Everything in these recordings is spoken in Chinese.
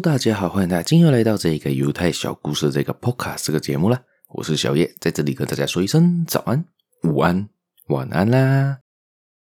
大家好，欢迎大家今天又来到这个犹太小故事这个 Podcast 这个节目啦。我是小叶，在这里跟大家说一声早安、午安、晚安啦。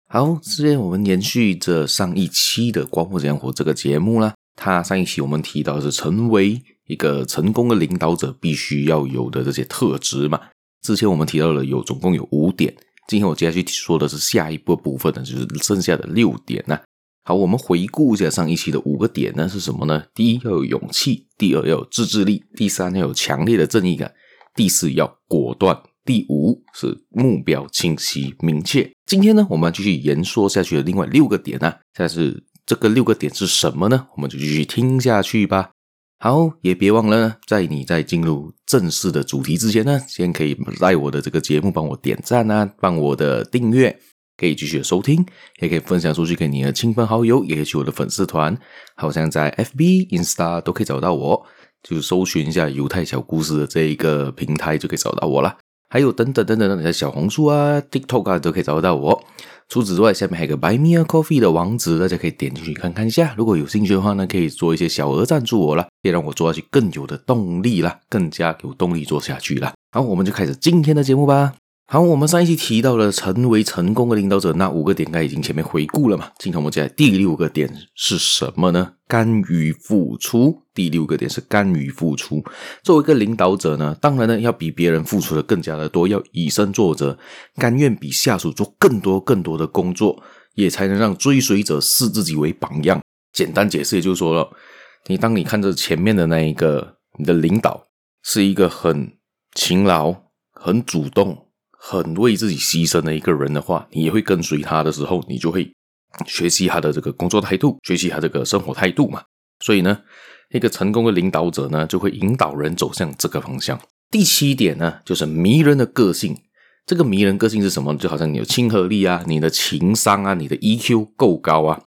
好，之前我们延续着上一期的《光复讲火》这个节目啦。它上一期我们提到的是成为一个成功的领导者必须要有的这些特质嘛。之前我们提到了有总共有五点，今天我接下去说的是下一步部分呢，就是剩下的六点呢。好，我们回顾一下上一期的五个点呢是什么呢？第一要有勇气，第二要有自制力，第三要有强烈的正义感，第四要果断，第五是目标清晰明确。今天呢，我们继续延说下去的另外六个点呢，但是这个六个点是什么呢？我们就继续听下去吧。好，也别忘了，在你在进入正式的主题之前呢，先可以在我的这个节目帮我点赞啊，帮我的订阅，可以继续收听，也可以分享出去给你的亲朋好友，也可以去我的粉丝团，好像在 FB、Insta 都可以找到我，就是搜寻一下犹太小故事的这一个平台就可以找到我了。还有等等等等，你在小红书啊、TikTok 啊都可以找得到我。除此之外，下面还有个 Buy Me a Coffee 的网址，大家可以点进去看看一下。如果有兴趣的话呢，可以做一些小额赞助我啦，也让我做下去更有的动力啦，更加有动力做下去啦。好，我们就开始今天的节目吧。好，我们上一期提到了成为成功的领导者那五个点，该已经前面回顾了嘛。今天我们接下来第六个点是什么呢？甘于付出。第六个点是甘于付出。作为一个领导者呢，当然呢要比别人付出的更加的多，要以身作则，甘愿比下属做更多更多的工作，也才能让追随者视自己为榜样。简单解释，也就是说了，你当你看着前面的那一个你的领导是一个很勤劳、很主动。很为自己牺牲的一个人的话，你也会跟随他的时候，你就会学习他的这个工作态度，学习他这个生活态度嘛。所以呢，一个成功的领导者呢，就会引导人走向这个方向。第七点呢，就是迷人的个性。这个迷人个性是什么？就好像你有亲和力啊，你的情商啊，你的 EQ 够高啊。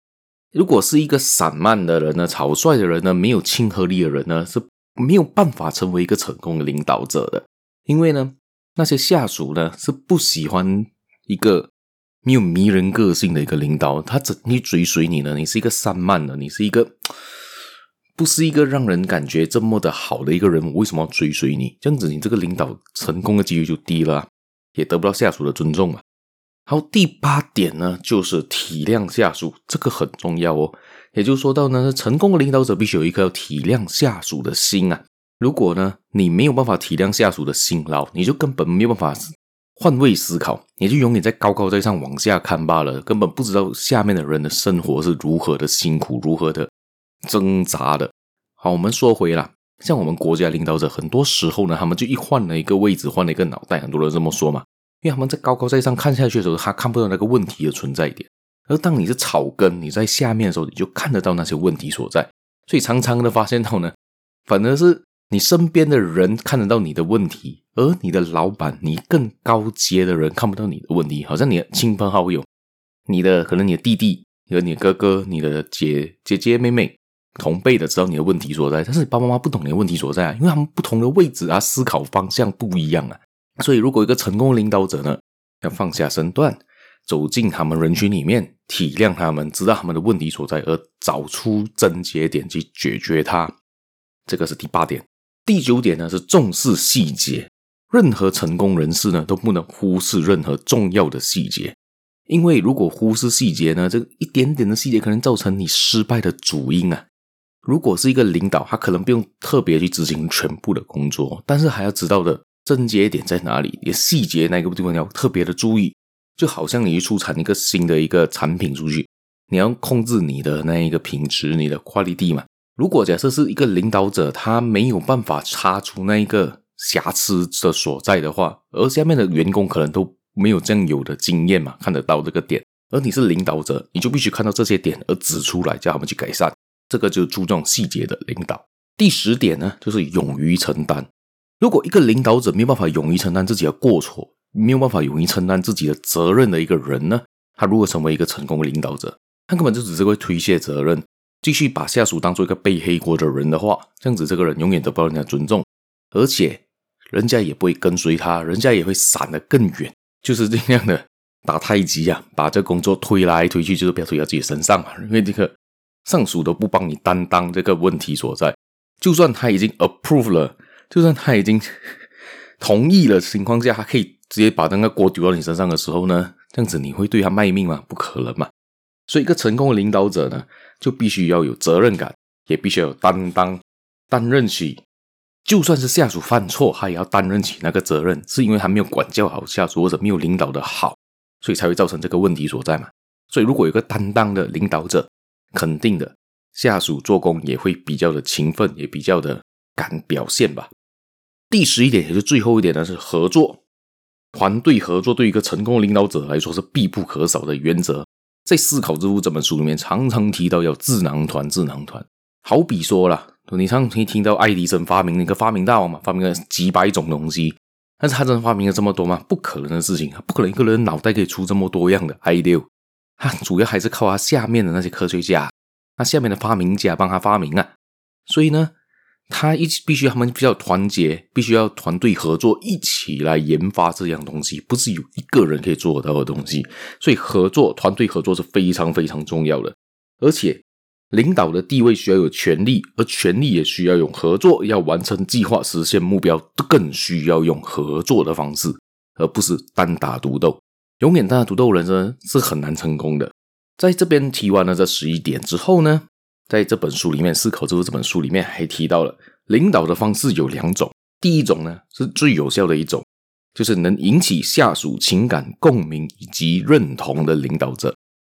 如果是一个散漫的人呢，草率的人呢，没有亲和力的人呢，是没有办法成为一个成功的领导者的，因为呢。那些下属呢，是不喜欢一个没有迷人个性的一个领导，他怎会追随你呢？你是一个散漫的，你是一个 不是一个让人感觉这么的好的一个人，我为什么要追随你？这样子，你这个领导成功的几率就低了，也得不到下属的尊重啊。好，第八点呢，就是体谅下属，这个很重要哦。也就说到呢，成功的领导者必须有一颗要体谅下属的心啊。如果呢，你没有办法体谅下属的辛劳，你就根本没有办法换位思考，你就永远在高高在上往下看罢了，根本不知道下面的人的生活是如何的辛苦，如何的挣扎的。好，我们说回啦，像我们国家领导者，很多时候呢，他们就一换了一个位置，换了一个脑袋，很多人这么说嘛，因为他们在高高在上看下去的时候，他看不到那个问题的存在点，而当你是草根，你在下面的时候，你就看得到那些问题所在，所以常常的发现到呢，反而是。你身边的人看得到你的问题，而你的老板、你更高阶的人看不到你的问题。好像你的亲朋好友、你的可能你的弟弟、和你的哥哥、你的姐姐姐妹妹同辈的知道你的问题所在，但是你爸爸妈妈不懂你的问题所在啊，因为他们不同的位置啊，思考方向不一样啊。所以，如果一个成功领导者呢，要放下身段，走进他们人群里面，体谅他们，知道他们的问题所在，而找出症结点去解决它，这个是第八点。第九点呢，是重视细节，任何成功人士呢都不能忽视任何重要的细节，因为如果忽视细节呢，这个一点点的细节可能造成你失败的主因啊。如果是一个领导，他可能不用特别去执行全部的工作，但是还要知道的症结点在哪里，你细节那个地方要特别的注意。就好像你去出产一个新的一个产品出去，你要控制你的那一个品质，你的 quality 嘛。如果假设是一个领导者，他没有办法查出那一个瑕疵的所在的话，而下面的员工可能都没有这样有的经验嘛，看得到这个点，而你是领导者，你就必须看到这些点而指出来，叫他们去改善。这个就注重细节的领导。第十点呢，就是勇于承担。如果一个领导者没有办法勇于承担自己的过错，没有办法勇于承担自己的责任的一个人呢，他如果成为一个成功的领导者，他根本就只是会推卸责任。继续把下属当做一个背黑锅的人的话，这样子这个人永远得不到人家尊重，而且人家也不会跟随他，人家也会闪得更远，就是这样的打太极啊，把这工作推来推去，就是不要推到自己身上嘛。因为这个上属都不帮你担当这个问题所在。就算他已经 approve 了，就算他已经同意了情况下，他可以直接把那个锅丢到你身上的时候呢，这样子你会对他卖命吗？不可能嘛！所以，一个成功的领导者呢，就必须要有责任感，也必须要有担当，担任起，就算是下属犯错，他也要担任起那个责任，是因为他没有管教好下属，或者没有领导的好，所以才会造成这个问题所在嘛。所以，如果有个担当的领导者，肯定的下属做工也会比较的勤奋，也比较的敢表现吧。第十一点，也是最后一点呢，是合作，团队合作对一个成功的领导者来说是必不可少的原则。在《思考致富》这本书里面，常常提到要智囊团，智囊团。好比说啦，你常常听到爱迪生发明那个发明大王嘛，发明了几百种东西，但是他真的发明了这么多吗？不可能的事情，不可能一个人脑袋可以出这么多样的 idea。他主要还是靠他下面的那些科学家，他下面的发明家帮他发明啊。所以呢，他一必须他们比较团结，必须要团队合作，一起来研发这样东西，不是有一个人可以做得到的东西。所以合作，团队合作是非常非常重要的。而且，领导的地位需要有权力，而权力也需要用合作，要完成计划、实现目标，更需要用合作的方式，而不是单打独斗。永远单打独斗人生是很难成功的。在这边提完了这十一点之后呢，在这本书里面，《思考之后》这本书里面还提到了领导的方式有两种。第一种呢是最有效的一种，就是能引起下属情感共鸣以及认同的领导者。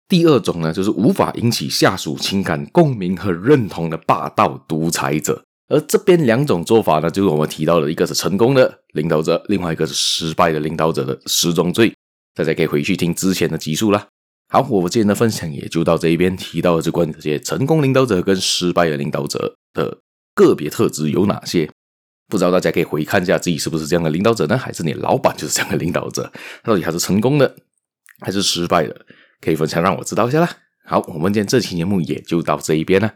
第二种呢就是无法引起下属情感共鸣和认同的霸道独裁者。而这边两种做法呢，就是我们提到的一个是成功的领导者，另外一个是失败的领导者的十种罪。大家可以回去听之前的集数啦。好，我今天的分享也就到这一边，提到的是关于这些成功领导者跟失败的领导者的个别特质有哪些？不知道大家可以回看一下自己是不是这样的领导者呢？还是你老板就是这样的领导者？到底他是成功的还是失败的？可以分享让我知道一下啦。好，我们今天这期节目也就到这一边了。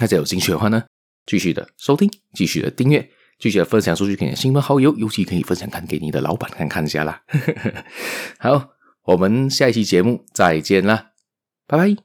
大家有兴趣的话呢，继续的收听，继续的订阅。继续的分享出去给你的亲朋好友，尤其可以分享看给你的老板看看一下啦。好，我们下一期节目再见啦，拜拜。